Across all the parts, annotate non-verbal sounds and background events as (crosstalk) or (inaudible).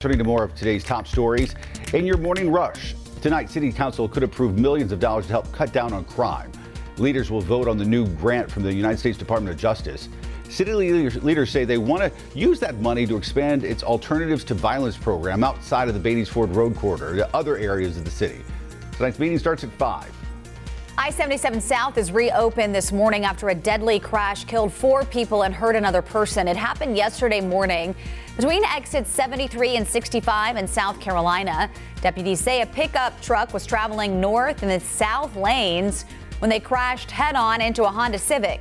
Turning to more of today's top stories. In your morning rush, tonight, City Council could approve millions of dollars to help cut down on crime. Leaders will vote on the new grant from the United States Department of Justice. City leaders, leaders say they want to use that money to expand its Alternatives to Violence program outside of the Beatties Ford Road corridor to other areas of the city. Tonight's meeting starts at 5. I 77 South is reopened this morning after a deadly crash killed four people and hurt another person. It happened yesterday morning between exits 73 and 65 in South Carolina. Deputies say a pickup truck was traveling north in the south lanes when they crashed head on into a Honda Civic.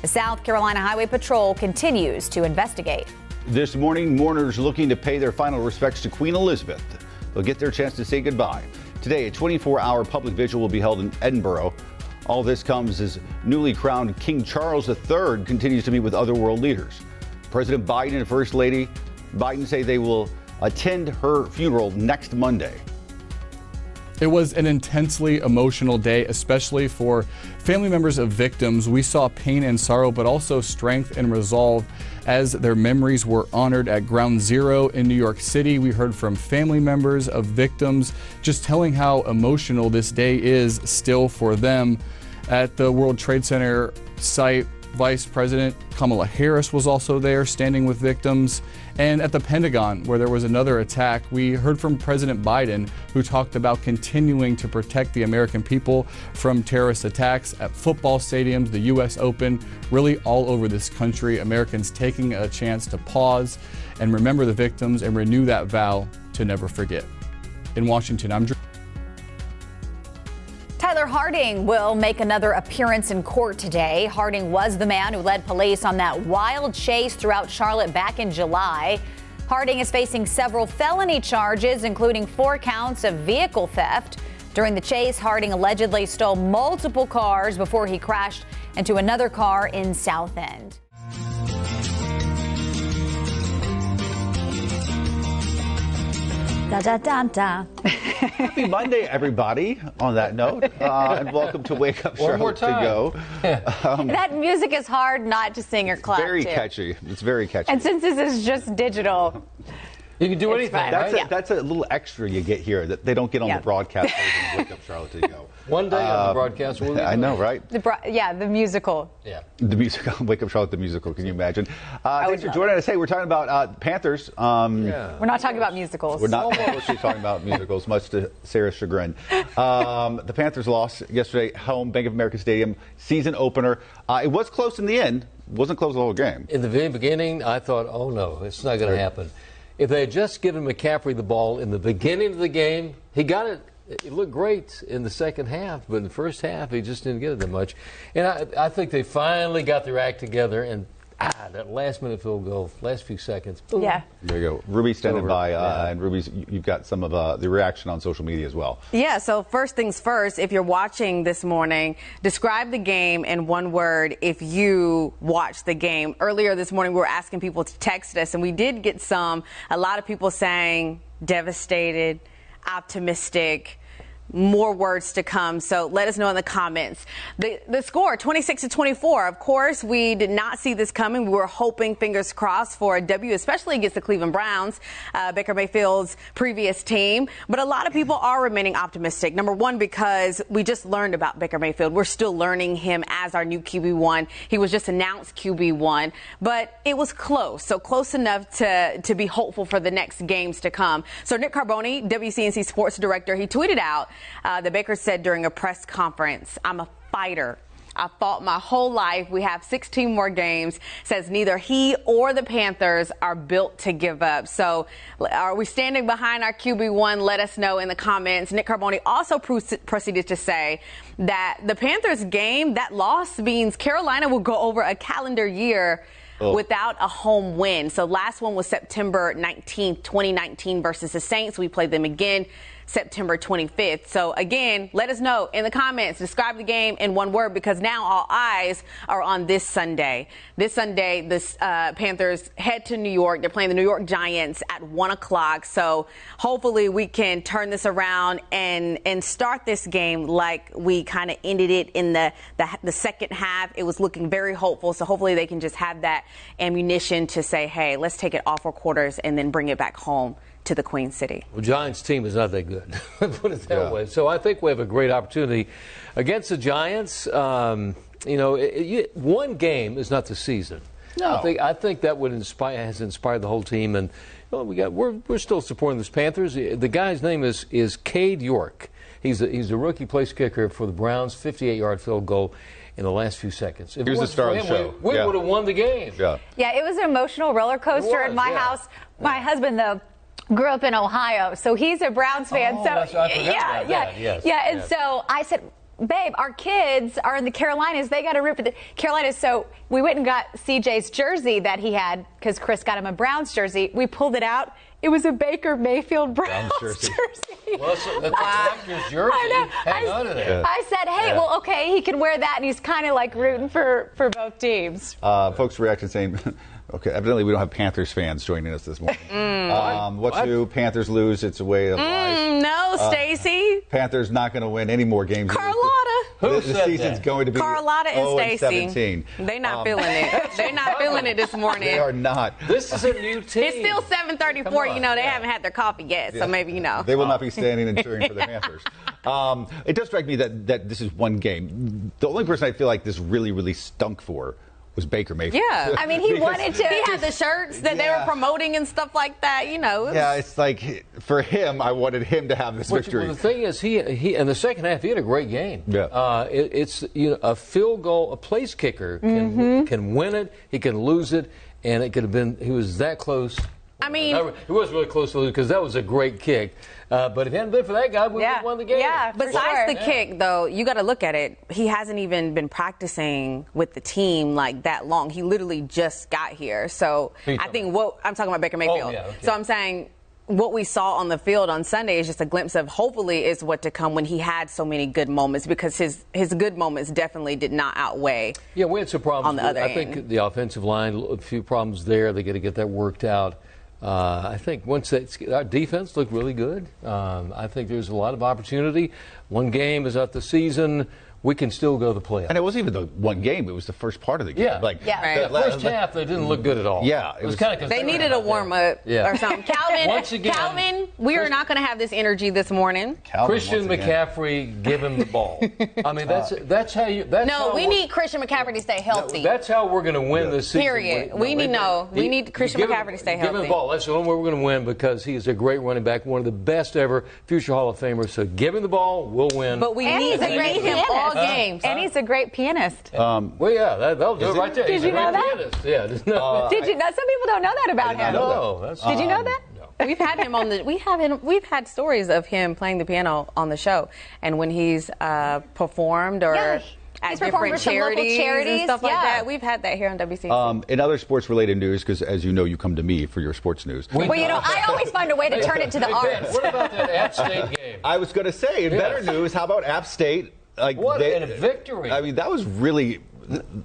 The South Carolina Highway Patrol continues to investigate. This morning, mourners looking to pay their final respects to Queen Elizabeth. They'll get their chance to say goodbye. Today, a 24 hour public vigil will be held in Edinburgh. All this comes as newly crowned King Charles III continues to meet with other world leaders. President Biden and First Lady Biden say they will attend her funeral next Monday. It was an intensely emotional day, especially for family members of victims. We saw pain and sorrow, but also strength and resolve as their memories were honored at Ground Zero in New York City. We heard from family members of victims just telling how emotional this day is still for them. At the World Trade Center site, Vice President Kamala Harris was also there, standing with victims. And at the Pentagon, where there was another attack, we heard from President Biden, who talked about continuing to protect the American people from terrorist attacks at football stadiums, the U.S. Open, really all over this country. Americans taking a chance to pause and remember the victims and renew that vow to never forget. In Washington, I'm Harding will make another appearance in court today. Harding was the man who led police on that wild chase throughout Charlotte back in July. Harding is facing several felony charges, including four counts of vehicle theft. During the chase, Harding allegedly stole multiple cars before he crashed into another car in South End. Da, da, da, da. Happy Monday, everybody. On that note, (laughs) uh, and welcome to Wake Up Show to Go. (laughs) Um, that music is hard not to sing or clap. Very to. catchy. It's very catchy. And since this is just digital, you can do anything. That's, right? a, that's a little extra you get here that they don't get on yeah. the broadcast. (laughs) Wake Up Charlotte to go. One day on the um, broadcast, we'll I know, right? The bro- yeah, the musical. Yeah. The musical. (laughs) Wake Up Charlotte, the musical. Can you imagine? Uh, thanks for joining us. Hey, we're talking about uh, Panthers. Um, yeah. We're not talking about musicals. We're not mostly (laughs) talking about musicals, much to Sarah's chagrin. Um, the Panthers lost yesterday, home Bank of America Stadium, season opener. Uh, it was close in the end. Wasn't close the whole game. In the very beginning, I thought, oh no, it's not going to happen. If they had just given McCaffrey the ball in the beginning of the game, he got it. It looked great in the second half, but in the first half, he just didn't get it that much. And I, I think they finally got their act together and ah, that last minute field goal, last few seconds. Boom. Yeah. There you go. Ruby standing by, uh, yeah. and Ruby's, you've got some of uh, the reaction on social media as well. Yeah, so first things first, if you're watching this morning, describe the game in one word if you watched the game. Earlier this morning, we were asking people to text us, and we did get some, a lot of people saying devastated, optimistic, more words to come. So let us know in the comments. The, the score 26 to 24. Of course, we did not see this coming. We were hoping, fingers crossed, for a W, especially against the Cleveland Browns, uh, Baker Mayfield's previous team. But a lot of people are remaining optimistic. Number one, because we just learned about Baker Mayfield. We're still learning him as our new QB1. He was just announced QB1, but it was close. So close enough to, to be hopeful for the next games to come. So Nick Carboni, WCNC sports director, he tweeted out uh, the Baker said during a press conference, I'm a fighter. I fought my whole life. We have 16 more games. Says neither he or the Panthers are built to give up. So, are we standing behind our QB1? Let us know in the comments. Nick Carboni also proceeded to say that the Panthers game, that loss means Carolina will go over a calendar year. Oh. without a home win. So last one was September 19th, 2019 versus the Saints. We played them again September 25th. So again, let us know in the comments. Describe the game in one word because now all eyes are on this Sunday. This Sunday, the uh, Panthers head to New York. They're playing the New York Giants at one o'clock. So hopefully we can turn this around and and start this game like we kind of ended it in the, the the second half. It was looking very hopeful. So hopefully they can just have that ammunition to say, hey, let's take it off for quarters and then bring it back home to the Queen City. Well, Giants team is not that good. (laughs) Put it that Yeah. way. So I think we have a great opportunity against the Giants. Um, you know, it, it, one game is not the season. No. I think I think that would inspire has inspired the whole team, and you know, we got we're we're still supporting this Panthers. The guy's name is is Cade York. He's a, he's a rookie place kicker for the Browns, 58 yard field goal in the last few seconds. If Here's the star for of the show. We, we Yeah. would have won the game. Yeah. Yeah, it was an emotional roller coaster It in my yeah. house. My husband, though, grew up in Ohio, so he's a Browns fan. Oh, so that's- I forgot yeah, about yeah, that. Yes, yeah. And yes. so I said, "Babe, our kids are in the Carolinas. They got to root for the Carolinas." So we went and got CJ's jersey that he had because Chris got him a Browns jersey. We pulled it out. It was a Baker Mayfield Browns, Browns jersey. jersey. Well, so that's Packers jersey. I know. Hang I, on to that. I said, "Hey, Yeah. well, okay, he can wear that," and he's kind of like rooting for for both teams. Uh, folks reacting saying, okay, evidently we don't have Panthers fans joining us this morning. (laughs) Um, what's What? new? Panthers lose. It's a way of life. Mm, no, Stacy. Panthers not going to win any more games. Carlotta. Who the, the said season's that? going to be Carlotta and Stacy. 17. They not Um, feeling it. (laughs) They're not feeling it this morning. They are not. This is a new team. It's still 7:34. You know they yeah. haven't had their coffee yet, so maybe you know. They will not be standing and (laughs) cheering for the Panthers. Um, it does strike me that, that this is one game. The only person I feel like this really, really stunk for was Baker Mayfield. Yeah. I mean, he (laughs) Because- wanted to. He had the shirts that they were promoting and stuff like that. You know. it was- Yeah, it's like for him, I wanted him to have this But, victory. well, the thing is, he he in the second half he had a great game. Yeah. Uh, it, it's you know a field goal, a place kicker can Mm-hmm. can win it, he can lose it, and it could have been he was that close. I mean- Not- he was really close to lose because that was a great kick. Uh, but if it hadn't been for that guy, we would have won the game. Yeah. Besides sure. the kick, though, you got to look at it. He hasn't even been practicing with the team like that long. He literally just got here. So Who I talking think what I'm talking about Baker Mayfield. yeah, okay. So I'm saying what we saw on the field on Sunday is just a glimpse of hopefully is what to come when he had so many good moments because his his good moments definitely did not outweigh. Yeah, we had some problems. On the with- other I think the offensive line, a few problems there. They got to get that worked out. Uh, I think once our defense looked really good. Um, I think there's a lot of opportunity. One game is out the season. We can still go to the playoffs. and it wasn't even the one game; it was the first part of the game. Yeah. like Yeah. Right. the The la- first half, they didn't look good at all. Yeah, it, it was, was- kind of. They needed a warm up Yeah. or something. Calvin, (laughs) Once again- Calvin, we are not going to have this energy this morning. Calvin, Christian. McCaffrey, give him the ball. (laughs) I mean, that's that's how you. That's No, how we we're- need Christian McCaffrey to stay healthy. That's how we're going to win this season. Period. We need- no, we need Christian give him- McCaffrey to stay healthy. Give him the ball. That's the only way we're going to win because he is a great running back, one of the best ever, future Hall of Famers. So give him the ball, we'll win. But we And need, he's a great need him all pianist. games. And he's a great pianist. Um, well, yeah, that, that'll do it it? right there. Did He's you know that? pianist. Yeah, just. Uh, Did you know? Some people don't know that about him. no, that's Did you know that? We've had him on the. We have him. We've had stories of him playing the piano on the show, and when he's uh, performed or Yeah, at he's different for some local charities, charities, and stuff like that. We've had that here on WCC. um, in other sports-related news, because as you know, you come to me for your sports news. Well, you know, I always find a way to turn it to the Hey, Ben, arts. what about that App State game? I was going to say, in Yeah. better news, how about App State? Like What they- a victory. I mean, that was really,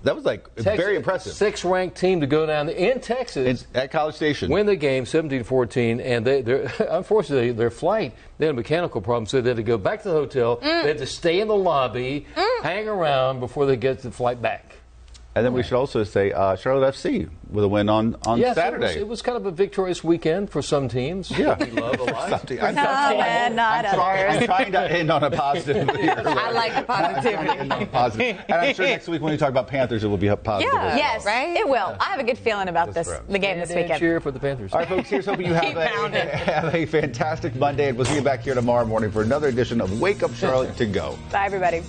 that was like Texas, very impressive. Six-ranked team to go down in Texas. In- at College Station. win the game 17-14 and they they're (laughs) unfortunately their flight they had a mechanical problem so they had to go back to the hotel they had to stay in the lobby mm. hang around before they get the flight back And then we should also say uh, Charlotte FC with a win on, on yes, Saturday. It was, it was kind of a victorious weekend for some teams Yeah. we love a lot. (laughs) Something- I'm, No, man, not I'm trying. I'm trying to end on a positive. (laughs) here. I like the I'm to positivity. end on a positive. And I'm sure next week when we talk about Panthers, it will be a positive. Yeah. well. Yes, Right? it will. I have a good feeling about this, Just for- the game this And weekend. cheer for the Panthers All right, folks, here's hoping you (laughs) have a, have a fantastic Monday, and we'll see you back here tomorrow morning for another edition of Wake Up Charlotte to Go. Bye, everybody.